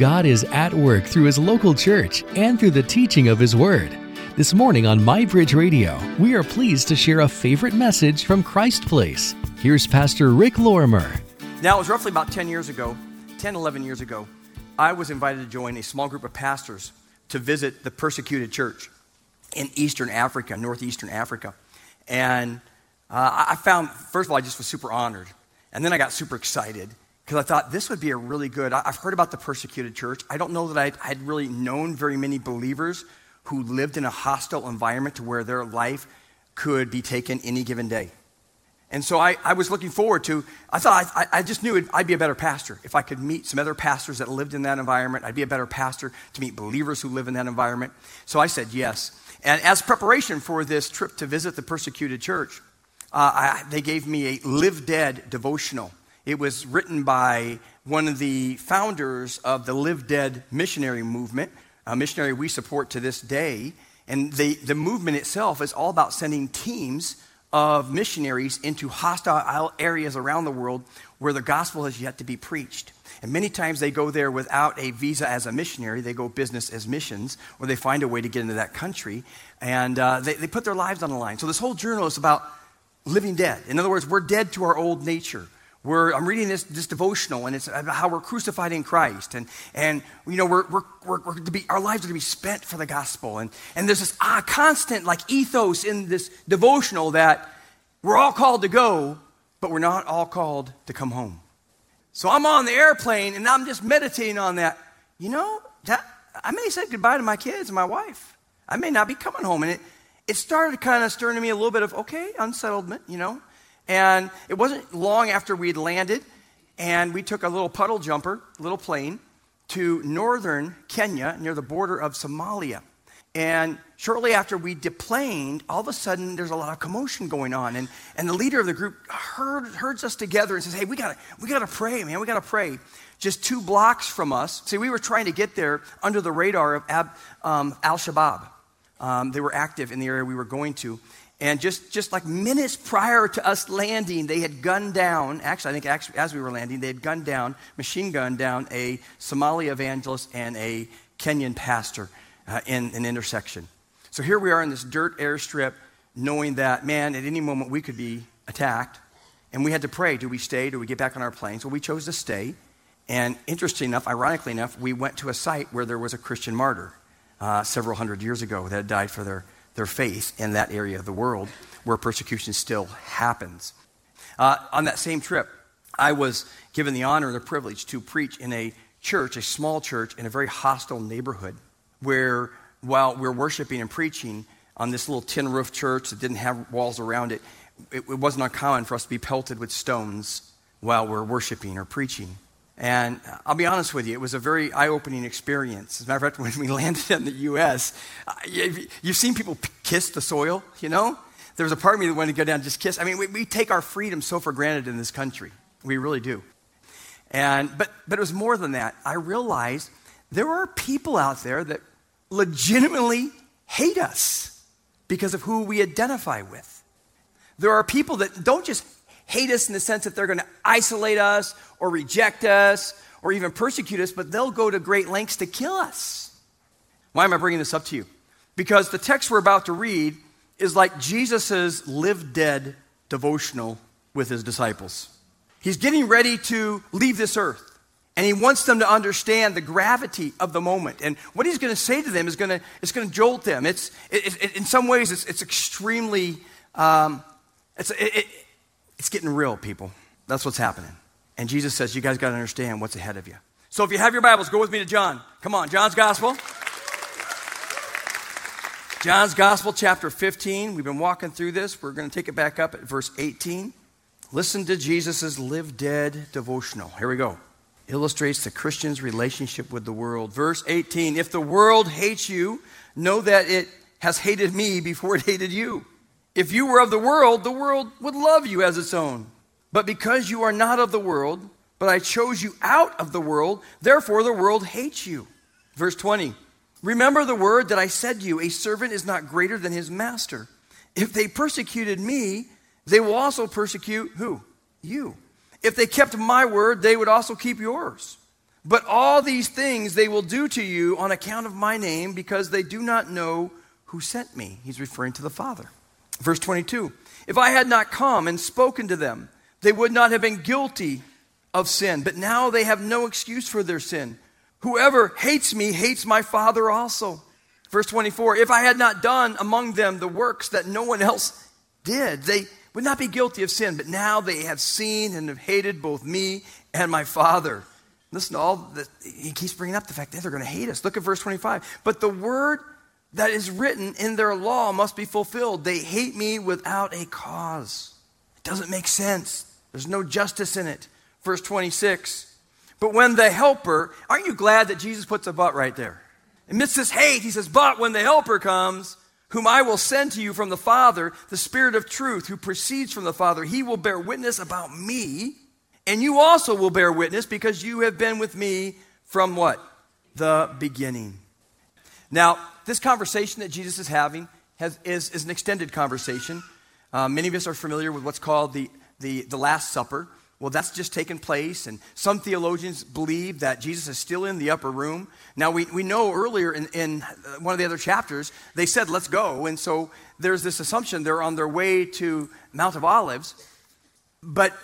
God is at work through His local church and through the teaching of His Word. This morning on MyBridge Radio, we are pleased to share a favorite message from Christ Place. Here's Pastor Rick Lorimer. Now, it was roughly about 10 years ago, 10, 11 years ago, I was invited to join a small group of pastors to visit the persecuted church in Eastern Africa, Northeastern Africa. And uh, I found, first of all, I just was super honored. And then I got super excited because I thought this would be a really good. I've heard about the persecuted church. I don't know that I had really known very many believers who lived in a hostile environment to where their life could be taken any given day. And so I, I was looking forward to, I thought, I, I just knew I'd be a better pastor. If I could meet some other pastors that lived in that environment, I'd be a better pastor to meet believers who live in that environment. So I said yes. And as preparation for this trip to visit the persecuted church, uh, I, they gave me a Live Dead devotional. It was written by one of the founders of the Live Dead missionary movement, a missionary we support to this day. And the, the movement itself is all about sending teams of missionaries into hostile areas around the world where the gospel has yet to be preached. And many times they go there without a visa as a missionary. They go business as missions, or they find a way to get into that country. And uh, they, they put their lives on the line. So this whole journal is about living dead. In other words, we're dead to our old nature. We're, I'm reading this, this devotional, and it's about how we're crucified in Christ. And, and you know, we're, we're, we're, we're to be, our lives are to be spent for the gospel. And, and there's this ah, constant like ethos in this devotional that we're all called to go, but we're not all called to come home. So I'm on the airplane, and I'm just meditating on that. You know, that, I may say goodbye to my kids and my wife. I may not be coming home. And it, it started kind of stirring me a little bit of, okay, unsettlement, you know. And it wasn't long after we had landed, and we took a little puddle jumper, little plane, to northern Kenya near the border of Somalia. And shortly after we deplaned, all of a sudden there's a lot of commotion going on. And, and the leader of the group heard, herds us together and says, Hey, we gotta, we gotta pray, man, we gotta pray. Just two blocks from us. See, we were trying to get there under the radar of um, Al Shabaab. Um, they were active in the area we were going to. And just, just like minutes prior to us landing, they had gunned down, actually, I think actually, as we were landing, they had gunned down, machine gunned down a Somali evangelist and a Kenyan pastor uh, in an intersection. So here we are in this dirt airstrip, knowing that, man, at any moment we could be attacked. And we had to pray do we stay? Do we get back on our plane? So we chose to stay. And interesting enough, ironically enough, we went to a site where there was a Christian martyr uh, several hundred years ago that died for their their faith in that area of the world where persecution still happens. Uh, on that same trip, I was given the honor and the privilege to preach in a church, a small church, in a very hostile neighborhood where, while we we're worshiping and preaching on this little tin roof church that didn't have walls around it, it, it wasn't uncommon for us to be pelted with stones while we're worshiping or preaching. And I'll be honest with you, it was a very eye opening experience. As a matter of fact, when we landed in the U.S., uh, you've seen people kiss the soil, you know? There was a part of me that wanted to go down and just kiss. I mean, we, we take our freedom so for granted in this country. We really do. And, but, but it was more than that. I realized there are people out there that legitimately hate us because of who we identify with. There are people that don't just hate us in the sense that they're going to isolate us or reject us or even persecute us, but they'll go to great lengths to kill us. Why am I bringing this up to you? Because the text we're about to read is like Jesus' live dead devotional with his disciples. He's getting ready to leave this earth. And he wants them to understand the gravity of the moment. And what he's going to say to them is going to, it's going to jolt them. It's, it, it, in some ways, it's, it's extremely, um, it's, it, it's getting real, people. That's what's happening. And Jesus says, You guys got to understand what's ahead of you. So if you have your Bibles, go with me to John. Come on, John's Gospel. John's Gospel, chapter 15. We've been walking through this. We're going to take it back up at verse 18. Listen to Jesus' live dead devotional. Here we go. Illustrates the Christian's relationship with the world. Verse 18 If the world hates you, know that it has hated me before it hated you. If you were of the world, the world would love you as its own. But because you are not of the world, but I chose you out of the world, therefore the world hates you. Verse 20 Remember the word that I said to you a servant is not greater than his master. If they persecuted me, they will also persecute who? You. If they kept my word, they would also keep yours. But all these things they will do to you on account of my name because they do not know who sent me. He's referring to the Father. Verse 22 If I had not come and spoken to them, they would not have been guilty of sin, but now they have no excuse for their sin. Whoever hates me hates my Father also. Verse 24 If I had not done among them the works that no one else did, they would not be guilty of sin, but now they have seen and have hated both me and my Father. Listen to all that he keeps bringing up the fact that they're going to hate us. Look at verse 25. But the word that is written in their law must be fulfilled. They hate me without a cause. It doesn't make sense. There's no justice in it. Verse 26. But when the helper, aren't you glad that Jesus puts a but right there? Amidst this hate, he says, But when the helper comes, whom I will send to you from the Father, the Spirit of truth, who proceeds from the Father, he will bear witness about me, and you also will bear witness because you have been with me from what? The beginning. Now, this conversation that Jesus is having has, is, is an extended conversation. Uh, many of us are familiar with what's called the, the, the Last Supper. Well, that's just taken place, and some theologians believe that Jesus is still in the upper room. Now, we, we know earlier in, in one of the other chapters, they said, let's go. And so there's this assumption they're on their way to Mount of Olives. But,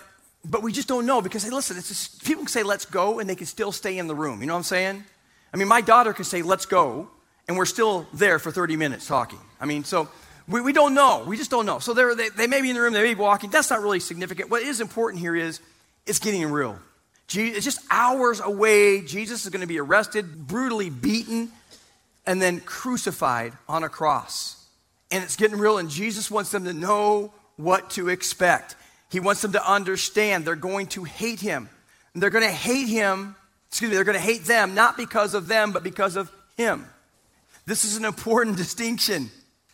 but we just don't know because, hey, listen, just, people can say, let's go, and they can still stay in the room. You know what I'm saying? I mean, my daughter can say, let's go, and we're still there for 30 minutes talking. I mean, so we, we don't know. We just don't know. So they, they may be in the room, they may be walking. That's not really significant. What is important here is it's getting real. it's just hours away. Jesus is going to be arrested, brutally beaten, and then crucified on a cross. And it's getting real, and Jesus wants them to know what to expect. He wants them to understand they're going to hate him. And they're going to hate him, excuse me, they're going to hate them, not because of them, but because of him. This is an important distinction.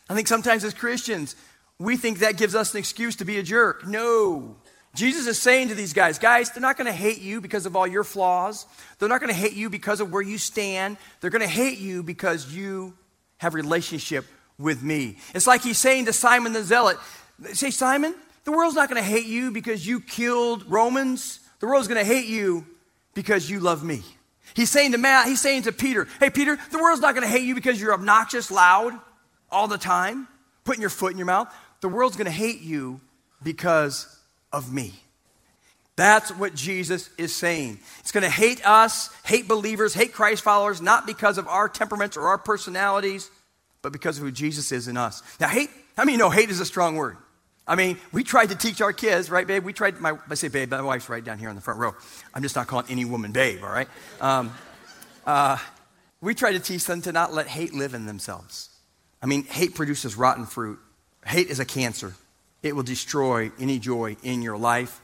I think sometimes as Christians, we think that gives us an excuse to be a jerk. No. Jesus is saying to these guys, guys, they're not going to hate you because of all your flaws. They're not going to hate you because of where you stand. They're going to hate you because you have relationship with me. It's like he's saying to Simon the Zealot, say, Simon, the world's not going to hate you because you killed Romans. The world's going to hate you because you love me. He's saying to Matt, he's saying to Peter, hey, Peter, the world's not going to hate you because you're obnoxious, loud, all the time, putting your foot in your mouth. The world's going to hate you because of me. That's what Jesus is saying. It's going to hate us, hate believers, hate Christ followers, not because of our temperaments or our personalities, but because of who Jesus is in us. Now, hate, how many you know hate is a strong word? I mean, we tried to teach our kids, right, babe? We tried, my, I say babe, my wife's right down here in the front row. I'm just not calling any woman babe, all right? Um, uh, we try to teach them to not let hate live in themselves. I mean, hate produces rotten fruit. Hate is a cancer. It will destroy any joy in your life.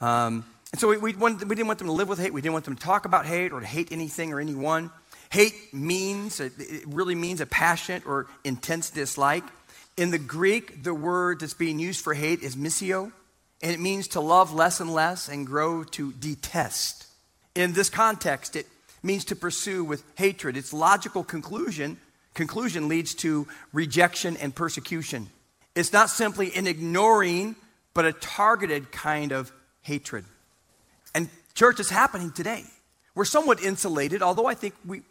Um, and so we, we, wanted, we didn't want them to live with hate. We didn't want them to talk about hate or to hate anything or anyone. Hate means, it really means a passionate or intense dislike. In the Greek, the word that's being used for hate is misio, and it means to love less and less and grow to detest. In this context, it means to pursue with hatred. Its logical conclusion, conclusion leads to rejection and persecution. It's not simply an ignoring, but a targeted kind of hatred. And church is happening today. We're somewhat insulated, although I think we,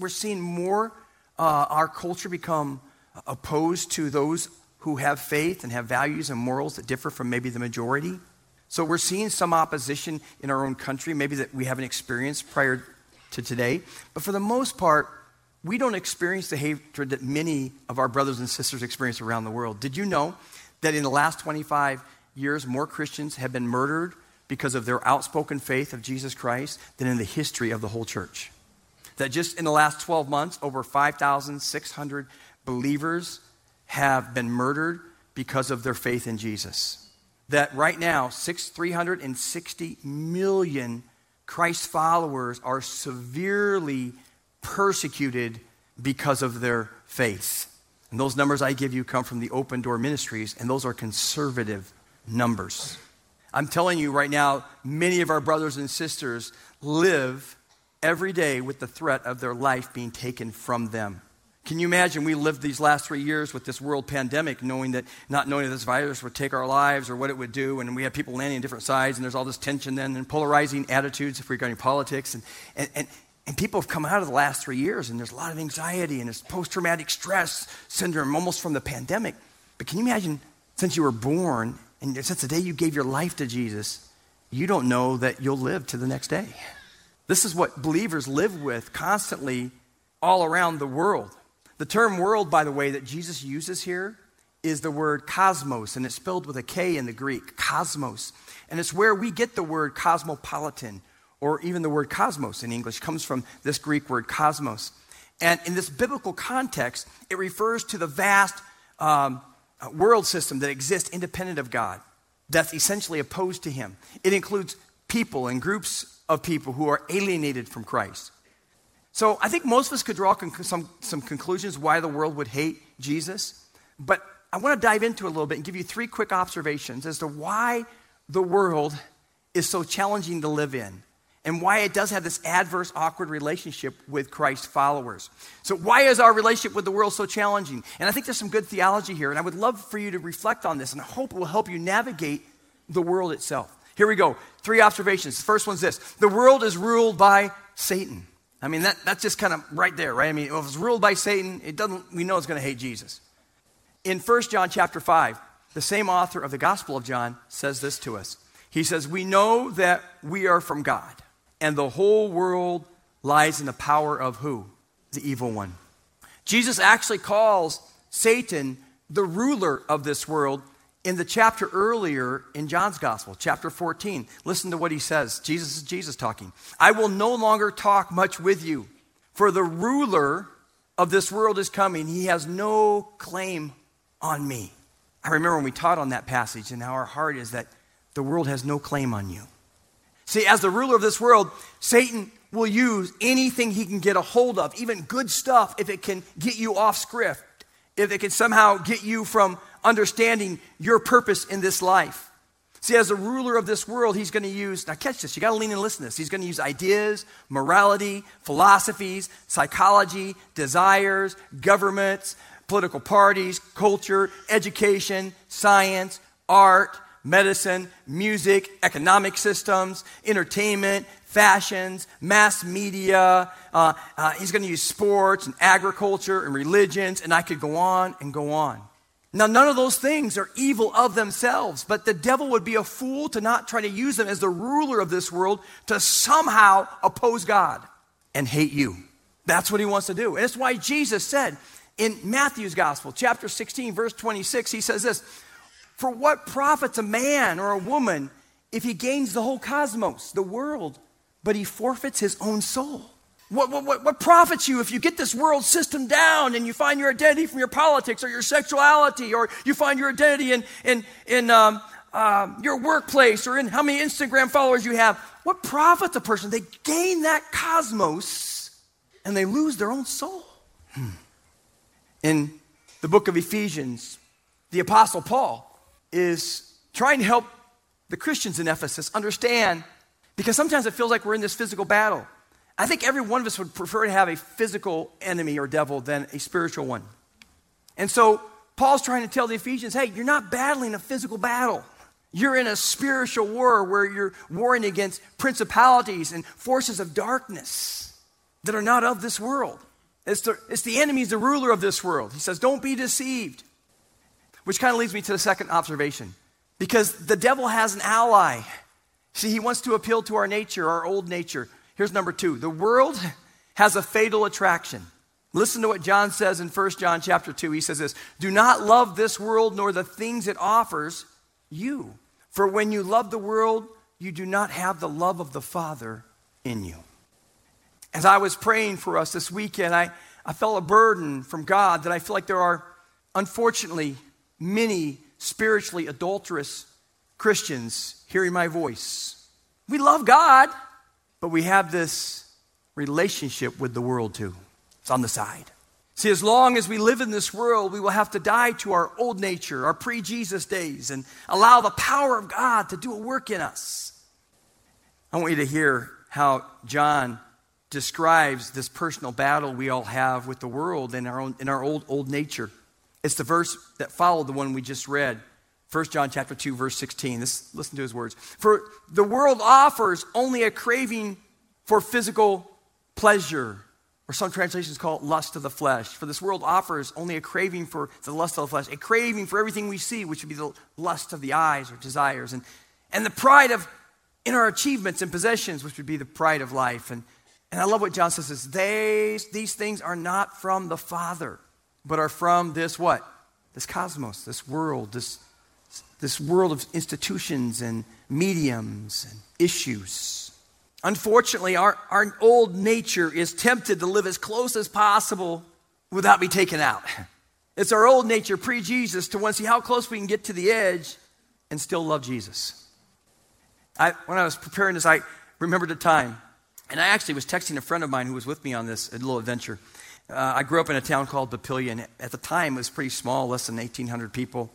we're seeing more uh, our culture become opposed to those who have faith and have values and morals that differ from maybe the majority. So we're seeing some opposition in our own country, maybe that we haven't experienced prior to today. But for the most part, we don't experience the hatred that many of our brothers and sisters experience around the world. Did you know that in the last 25 years, more Christians have been murdered because of their outspoken faith of Jesus Christ than in the history of the whole church? That just in the last 12 months, over 5,600 believers have been murdered because of their faith in Jesus. That right now, six, 360 million Christ followers are severely persecuted because of their faith. And those numbers I give you come from the Open Door Ministries, and those are conservative numbers. I'm telling you right now, many of our brothers and sisters live every day with the threat of their life being taken from them. Can you imagine we lived these last three years with this world pandemic, knowing that, not knowing that this virus would take our lives or what it would do, and we had people landing on different sides, and there's all this tension then, and polarizing attitudes regarding politics, and, and, and, and people have come out of the last three years, and there's a lot of anxiety, and it's post traumatic stress syndrome almost from the pandemic. But can you imagine, since you were born, and since the day you gave your life to Jesus, you don't know that you'll live to the next day. This is what believers live with constantly all around the world. The term world, by the way, that Jesus uses here is the word cosmos, and it's spelled with a K in the Greek, cosmos. And it's where we get the word cosmopolitan, or even the word cosmos in English, comes from this Greek word cosmos. And in this biblical context, it refers to the vast um, world system that exists independent of God, that's essentially opposed to Him. It includes people and groups of people who are alienated from Christ. So I think most of us could draw con- some, some conclusions why the world would hate Jesus. But I want to dive into a little bit and give you three quick observations as to why the world is so challenging to live in and why it does have this adverse, awkward relationship with Christ's followers. So, why is our relationship with the world so challenging? And I think there's some good theology here, and I would love for you to reflect on this, and I hope it will help you navigate the world itself. Here we go. Three observations. The first one's this the world is ruled by Satan. I mean, that, that's just kind of right there, right? I mean, if it's ruled by Satan, it doesn't, we know it's going to hate Jesus. In 1 John chapter 5, the same author of the Gospel of John says this to us. He says, We know that we are from God, and the whole world lies in the power of who? The evil one. Jesus actually calls Satan the ruler of this world in the chapter earlier in John's gospel, chapter 14, listen to what he says. Jesus is Jesus talking. I will no longer talk much with you, for the ruler of this world is coming. He has no claim on me. I remember when we taught on that passage and how our heart is that the world has no claim on you. See, as the ruler of this world, Satan will use anything he can get a hold of, even good stuff, if it can get you off script, if it can somehow get you from understanding your purpose in this life. See, as a ruler of this world, he's going to use, now catch this, you got to lean and listen to this. He's going to use ideas, morality, philosophies, psychology, desires, governments, political parties, culture, education, science, art, medicine, music, economic systems, entertainment, fashions, mass media. Uh, uh, he's going to use sports and agriculture and religions, and I could go on and go on. Now, none of those things are evil of themselves, but the devil would be a fool to not try to use them as the ruler of this world to somehow oppose God and hate you. That's what he wants to do. And that's why Jesus said in Matthew's gospel, chapter 16, verse 26, he says this For what profits a man or a woman if he gains the whole cosmos, the world, but he forfeits his own soul? What, what, what, profits you if you get this world system down and you find your identity from your politics or your sexuality or you find your identity in, in, in um, uh, your workplace or in how many Instagram followers you have? What profits a person? They gain that cosmos and they lose their own soul. Hmm. In the book of Ephesians, the Apostle Paul is trying to help the Christians in Ephesus understand because sometimes it feels like we're in this physical battle. I think every one of us would prefer to have a physical enemy or devil than a spiritual one. And so Paul's trying to tell the Ephesians hey, you're not battling a physical battle. You're in a spiritual war where you're warring against principalities and forces of darkness that are not of this world. It's the, it's the enemy, the ruler of this world. He says, Don't be deceived. Which kind of leads me to the second observation. Because the devil has an ally. See, he wants to appeal to our nature, our old nature. Here's number two the world has a fatal attraction. Listen to what John says in 1 John chapter 2. He says this Do not love this world nor the things it offers you. For when you love the world, you do not have the love of the Father in you. As I was praying for us this weekend, I, I felt a burden from God that I feel like there are, unfortunately, many spiritually adulterous Christians hearing my voice. We love God. But we have this relationship with the world too. It's on the side. See, as long as we live in this world, we will have to die to our old nature, our pre Jesus days, and allow the power of God to do a work in us. I want you to hear how John describes this personal battle we all have with the world in our, own, in our old, old nature. It's the verse that followed the one we just read. 1 John chapter 2 verse 16. This, listen to his words. For the world offers only a craving for physical pleasure, or some translations call it lust of the flesh. For this world offers only a craving for the lust of the flesh, a craving for everything we see, which would be the lust of the eyes or desires, and, and the pride of in our achievements and possessions, which would be the pride of life. And, and I love what John says is they, these things are not from the Father, but are from this what? This cosmos, this world, this, this world of institutions and mediums and issues. Unfortunately, our, our old nature is tempted to live as close as possible without being taken out. It's our old nature pre Jesus to want to see how close we can get to the edge and still love Jesus. I, when I was preparing this, I remembered a time, and I actually was texting a friend of mine who was with me on this little adventure. Uh, I grew up in a town called Papillion. At the time, it was pretty small, less than 1,800 people.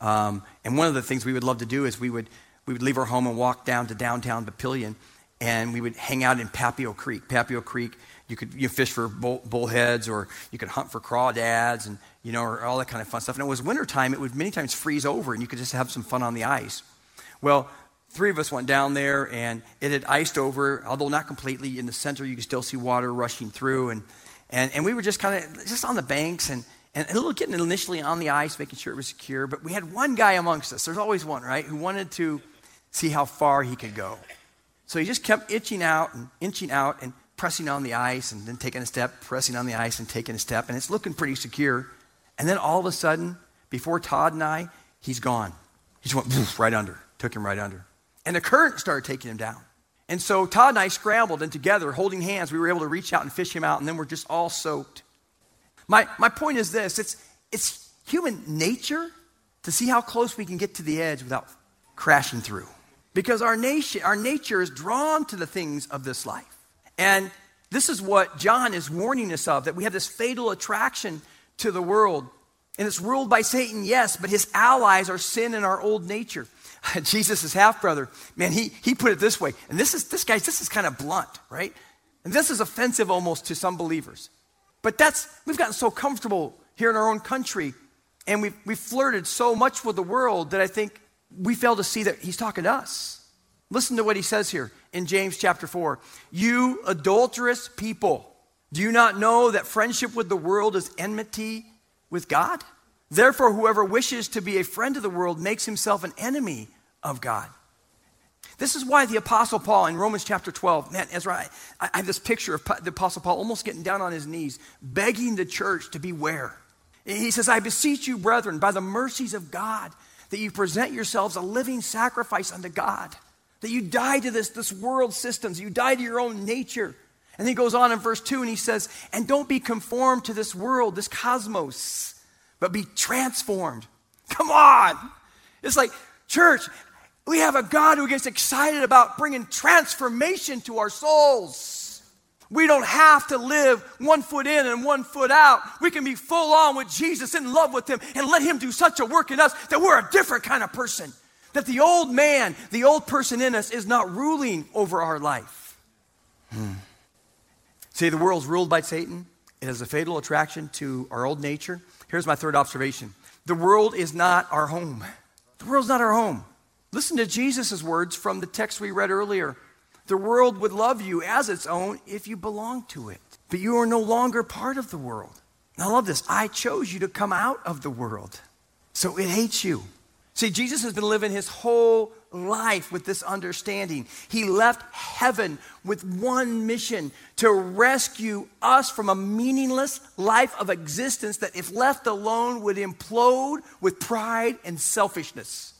Um, and one of the things we would love to do is we would, we would leave our home and walk down to downtown Papillion, and we would hang out in Papio Creek. Papio Creek, you could you fish for bull, bullheads, or you could hunt for crawdads, and you know, or all that kind of fun stuff. And it was wintertime; it would many times freeze over, and you could just have some fun on the ice. Well, three of us went down there and it had iced over, although not completely. In the center, you could still see water rushing through. And, and, and we were just kind of just on the banks and, and a little getting initially on the ice, making sure it was secure. But we had one guy amongst us, there's always one, right, who wanted to see how far he could go. So he just kept inching out and inching out and pressing on the ice and then taking a step, pressing on the ice and taking a step. And it's looking pretty secure. And then all of a sudden, before Todd and I, he's gone. He just went right under, took him right under. And the current started taking him down. And so Todd and I scrambled, and together, holding hands, we were able to reach out and fish him out, and then we're just all soaked. My, my point is this it's, it's human nature to see how close we can get to the edge without crashing through. Because our, nation, our nature is drawn to the things of this life. And this is what John is warning us of that we have this fatal attraction to the world. And it's ruled by Satan, yes, but his allies are sin and our old nature. Jesus' half brother, man, he, he put it this way. And this is, this guy's, this is kind of blunt, right? And this is offensive almost to some believers. But that's, we've gotten so comfortable here in our own country and we've, we've flirted so much with the world that I think we fail to see that he's talking to us. Listen to what he says here in James chapter 4. You adulterous people, do you not know that friendship with the world is enmity with God? Therefore, whoever wishes to be a friend of the world makes himself an enemy of God. This is why the Apostle Paul in Romans chapter 12, man, Ezra, I, I have this picture of the Apostle Paul almost getting down on his knees, begging the church to beware. He says, I beseech you, brethren, by the mercies of God, that you present yourselves a living sacrifice unto God, that you die to this, this world systems, you die to your own nature. And he goes on in verse 2 and he says, And don't be conformed to this world, this cosmos, but be transformed. Come on. It's like, church, we have a God who gets excited about bringing transformation to our souls. We don't have to live one foot in and one foot out. We can be full on with Jesus, in love with Him, and let Him do such a work in us that we're a different kind of person. That the old man, the old person in us, is not ruling over our life. Hmm. See, the world's ruled by Satan. It has a fatal attraction to our old nature. Here's my third observation the world is not our home. The world's not our home. Listen to Jesus' words from the text we read earlier. The world would love you as its own if you belong to it, but you are no longer part of the world. Now, I love this. I chose you to come out of the world, so it hates you. See, Jesus has been living his whole life with this understanding. He left heaven with one mission to rescue us from a meaningless life of existence that, if left alone, would implode with pride and selfishness.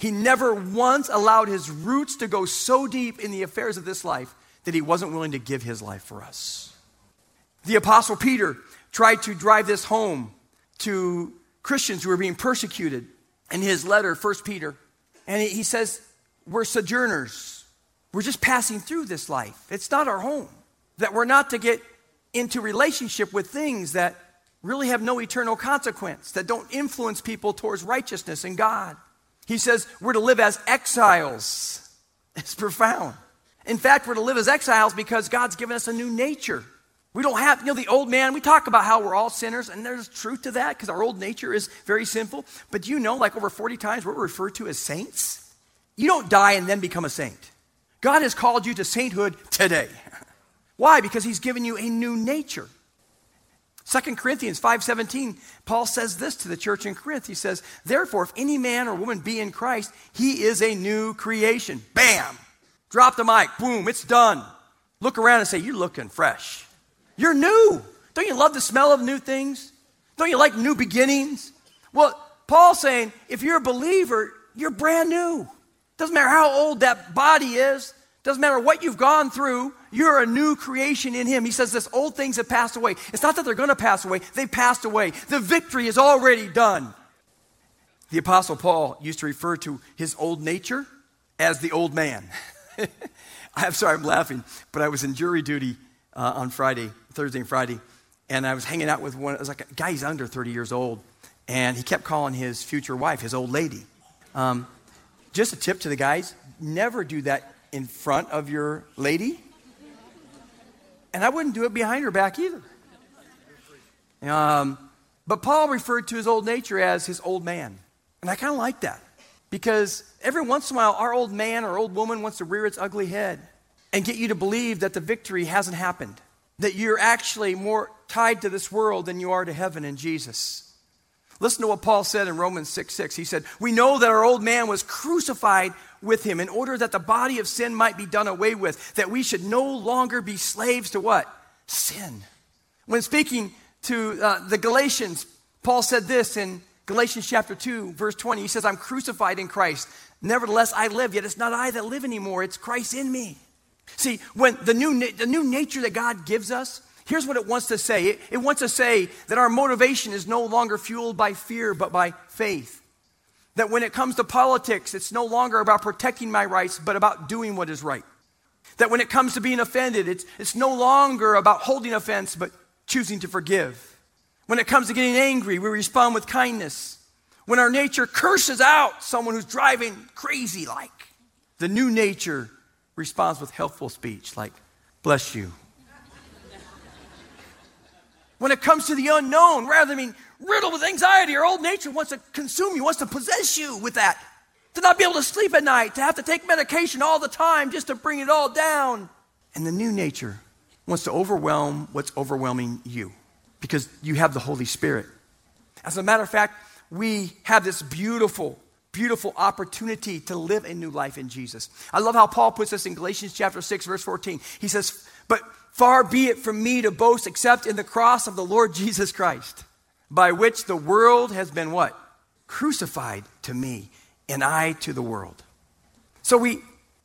He never once allowed his roots to go so deep in the affairs of this life that he wasn't willing to give his life for us. The Apostle Peter tried to drive this home to Christians who were being persecuted in his letter, 1 Peter. And he says, We're sojourners. We're just passing through this life. It's not our home. That we're not to get into relationship with things that really have no eternal consequence, that don't influence people towards righteousness and God. He says we're to live as exiles. It's profound. In fact, we're to live as exiles because God's given us a new nature. We don't have, you know, the old man. We talk about how we're all sinners, and there's truth to that because our old nature is very sinful. But do you know, like over 40 times, we're referred to as saints. You don't die and then become a saint. God has called you to sainthood today. Why? Because He's given you a new nature. 2 Corinthians 5:17, Paul says this to the church in Corinth. He says, "Therefore, if any man or woman be in Christ, he is a new creation." Bam! Drop the mic. Boom, it's done. Look around and say, "You're looking fresh." You're new. Don't you love the smell of new things? Don't you like new beginnings? Well, Paul's saying if you're a believer, you're brand new. Doesn't matter how old that body is, doesn't matter what you've gone through, you're a new creation in Him. He says this old things have passed away. It's not that they're going to pass away, they've passed away. The victory is already done. The Apostle Paul used to refer to his old nature as the old man. I'm sorry, I'm laughing, but I was in jury duty uh, on Friday, Thursday and Friday, and I was hanging out with one, it was like a guy, he's under 30 years old, and he kept calling his future wife his old lady. Um, just a tip to the guys never do that in front of your lady. And I wouldn't do it behind her back either. Um, but Paul referred to his old nature as his old man. And I kind of like that because every once in a while, our old man or old woman wants to rear its ugly head and get you to believe that the victory hasn't happened, that you're actually more tied to this world than you are to heaven and Jesus. Listen to what Paul said in Romans 6 6. He said, We know that our old man was crucified with him in order that the body of sin might be done away with, that we should no longer be slaves to what? Sin. When speaking to uh, the Galatians, Paul said this in Galatians chapter 2, verse 20. He says, I'm crucified in Christ. Nevertheless, I live, yet it's not I that live anymore, it's Christ in me. See, when the new, the new nature that God gives us, here's what it wants to say it, it wants to say that our motivation is no longer fueled by fear, but by faith. That when it comes to politics, it's no longer about protecting my rights, but about doing what is right. That when it comes to being offended, it's, it's no longer about holding offense, but choosing to forgive. When it comes to getting angry, we respond with kindness. When our nature curses out someone who's driving crazy, like the new nature responds with helpful speech, like, bless you. when it comes to the unknown, rather than being riddled with anxiety. Your old nature wants to consume you, wants to possess you with that. To not be able to sleep at night, to have to take medication all the time just to bring it all down. And the new nature wants to overwhelm what's overwhelming you because you have the Holy Spirit. As a matter of fact, we have this beautiful, beautiful opportunity to live a new life in Jesus. I love how Paul puts this in Galatians chapter 6, verse 14. He says, But far be it from me to boast except in the cross of the Lord Jesus Christ by which the world has been what? Crucified to me, and I to the world. So we,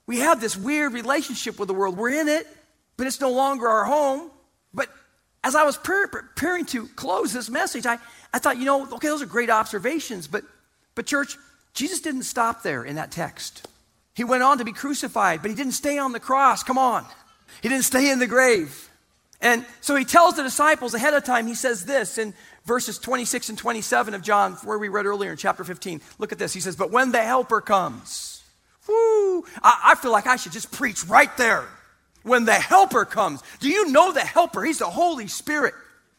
we have this weird relationship with the world. We're in it, but it's no longer our home. But as I was preparing to close this message, I, I thought, you know, okay, those are great observations, but, but church, Jesus didn't stop there in that text. He went on to be crucified, but he didn't stay on the cross. Come on. He didn't stay in the grave. And so he tells the disciples ahead of time, he says this in verses 26 and 27 of John, where we read earlier in chapter 15. Look at this. He says, But when the Helper comes, whoo, I, I feel like I should just preach right there. When the Helper comes, do you know the Helper? He's the Holy Spirit.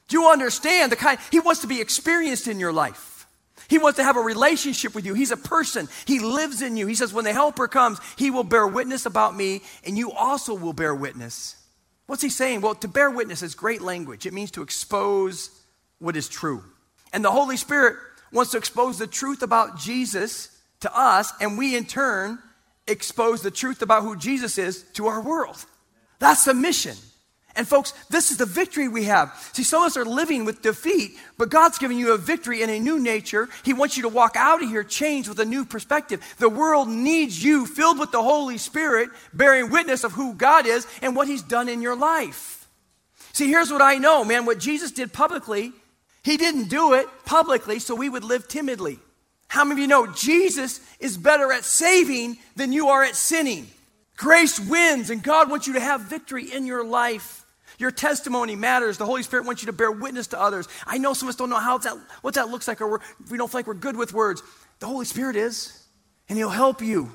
Do you understand the kind? He wants to be experienced in your life. He wants to have a relationship with you. He's a person. He lives in you. He says, when the helper comes, he will bear witness about me, and you also will bear witness. What's he saying? Well, to bear witness is great language. It means to expose what is true. And the Holy Spirit wants to expose the truth about Jesus to us, and we in turn expose the truth about who Jesus is to our world. That's the mission. And folks, this is the victory we have. See, some of us are living with defeat, but God's giving you a victory in a new nature. He wants you to walk out of here changed with a new perspective. The world needs you filled with the Holy Spirit, bearing witness of who God is and what He's done in your life. See, here's what I know, man. What Jesus did publicly, He didn't do it publicly so we would live timidly. How many of you know Jesus is better at saving than you are at sinning? Grace wins, and God wants you to have victory in your life. Your testimony matters. The Holy Spirit wants you to bear witness to others. I know some of us don't know how that, what that looks like, or we don't feel like we're good with words. The Holy Spirit is, and He'll help you.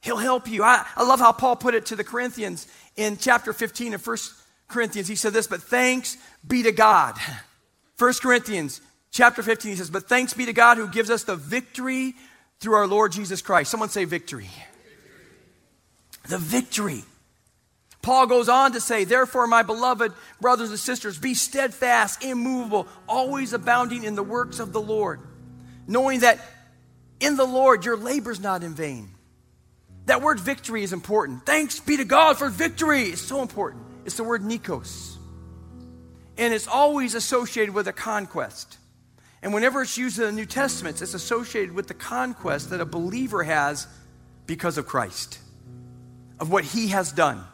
He'll help you. I, I love how Paul put it to the Corinthians in chapter 15 of 1 Corinthians. He said this, but thanks be to God. 1 Corinthians chapter 15, he says, but thanks be to God who gives us the victory through our Lord Jesus Christ. Someone say victory. The victory. Paul goes on to say, Therefore, my beloved brothers and sisters, be steadfast, immovable, always abounding in the works of the Lord, knowing that in the Lord your labor is not in vain. That word victory is important. Thanks be to God for victory. It's so important. It's the word nikos. And it's always associated with a conquest. And whenever it's used in the New Testament, it's associated with the conquest that a believer has because of Christ, of what he has done.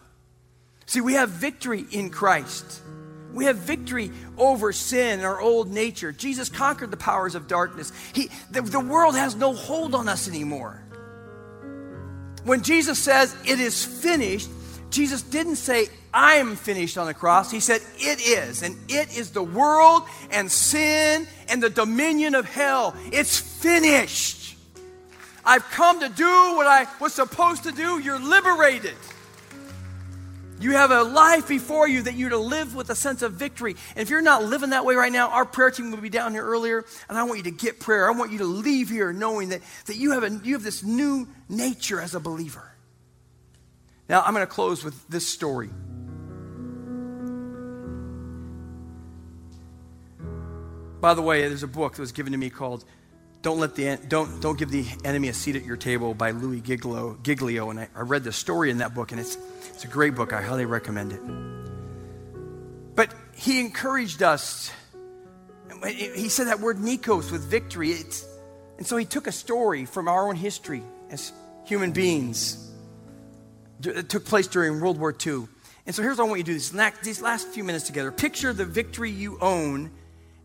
See, we have victory in Christ. We have victory over sin and our old nature. Jesus conquered the powers of darkness. He, the, the world has no hold on us anymore. When Jesus says, It is finished, Jesus didn't say, I am finished on the cross. He said, It is. And it is the world and sin and the dominion of hell. It's finished. I've come to do what I was supposed to do. You're liberated. You have a life before you that you're to live with a sense of victory. And if you're not living that way right now, our prayer team will be down here earlier, and I want you to get prayer. I want you to leave here knowing that, that you, have a, you have this new nature as a believer. Now, I'm going to close with this story. By the way, there's a book that was given to me called don't, let the, don't, don't Give the Enemy a Seat at Your Table by Louie Giglio. Giglio and I, I read the story in that book, and it's, it's a great book. I highly recommend it. But he encouraged us. He said that word Nikos with victory. It's, and so he took a story from our own history as human beings. It took place during World War II. And so here's what I want you to do this, these last few minutes together. Picture the victory you own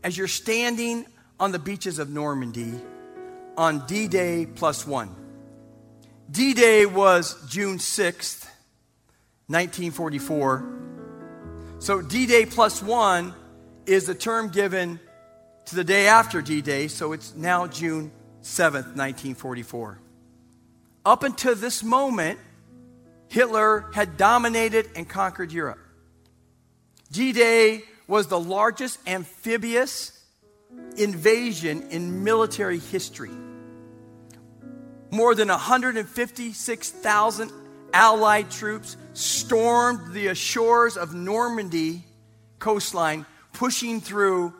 as you're standing on the beaches of Normandy on D Day plus one. D Day was June 6th, 1944. So D Day plus one is the term given to the day after D Day, so it's now June 7th, 1944. Up until this moment, Hitler had dominated and conquered Europe. D Day was the largest amphibious invasion in military history. More than 156,000 Allied troops stormed the shores of Normandy coastline, pushing through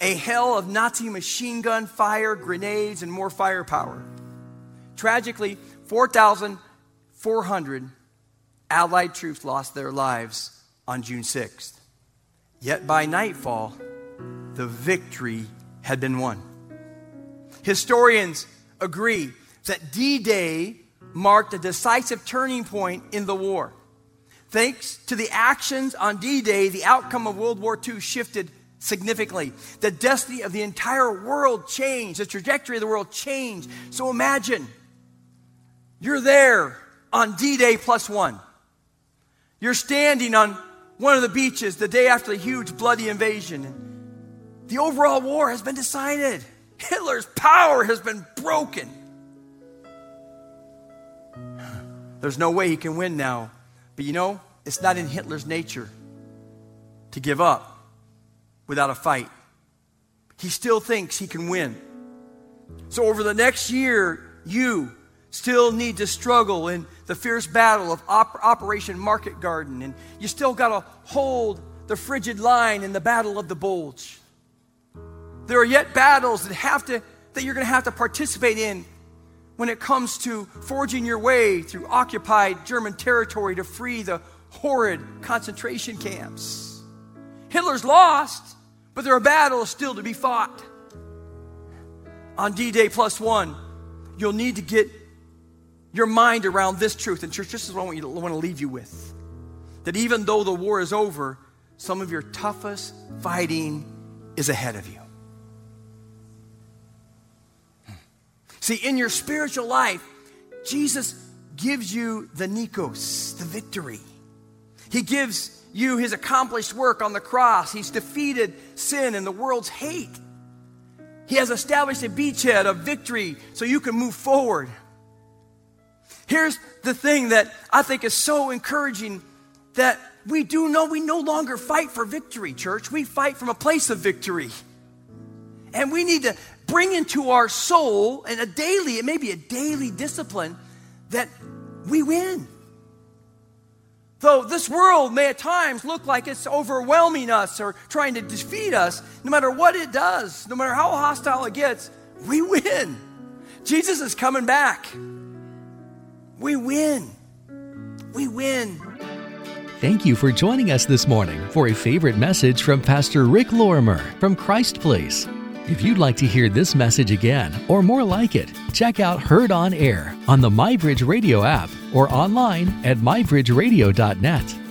a hell of Nazi machine gun fire, grenades, and more firepower. Tragically, 4,400 Allied troops lost their lives on June 6th. Yet by nightfall, the victory had been won. Historians agree that D Day marked a decisive turning point in the war. Thanks to the actions on D Day, the outcome of World War II shifted significantly. The destiny of the entire world changed, the trajectory of the world changed. So imagine you're there on D Day plus one. You're standing on one of the beaches the day after the huge bloody invasion. The overall war has been decided. Hitler's power has been broken. There's no way he can win now. But you know, it's not in Hitler's nature to give up without a fight. He still thinks he can win. So, over the next year, you still need to struggle in the fierce battle of Op- Operation Market Garden, and you still got to hold the frigid line in the Battle of the Bulge. There are yet battles that have to that you're going to have to participate in when it comes to forging your way through occupied German territory to free the horrid concentration camps. Hitler's lost, but there are battles still to be fought. On D Day plus one, you'll need to get your mind around this truth. And, church, this is what I want, you to, want to leave you with. That even though the war is over, some of your toughest fighting is ahead of you. See, in your spiritual life, Jesus gives you the Nikos, the victory. He gives you his accomplished work on the cross. He's defeated sin and the world's hate. He has established a beachhead of victory so you can move forward. Here's the thing that I think is so encouraging that we do know we no longer fight for victory, church. We fight from a place of victory. And we need to bring into our soul and a daily, it may be a daily discipline, that we win. Though this world may at times look like it's overwhelming us or trying to defeat us, no matter what it does, no matter how hostile it gets, we win. Jesus is coming back. We win. We win. Thank you for joining us this morning for a favorite message from Pastor Rick Lorimer from Christ Place. If you'd like to hear this message again or more like it, check out Heard on Air on the MyBridge Radio app or online at mybridgeradio.net.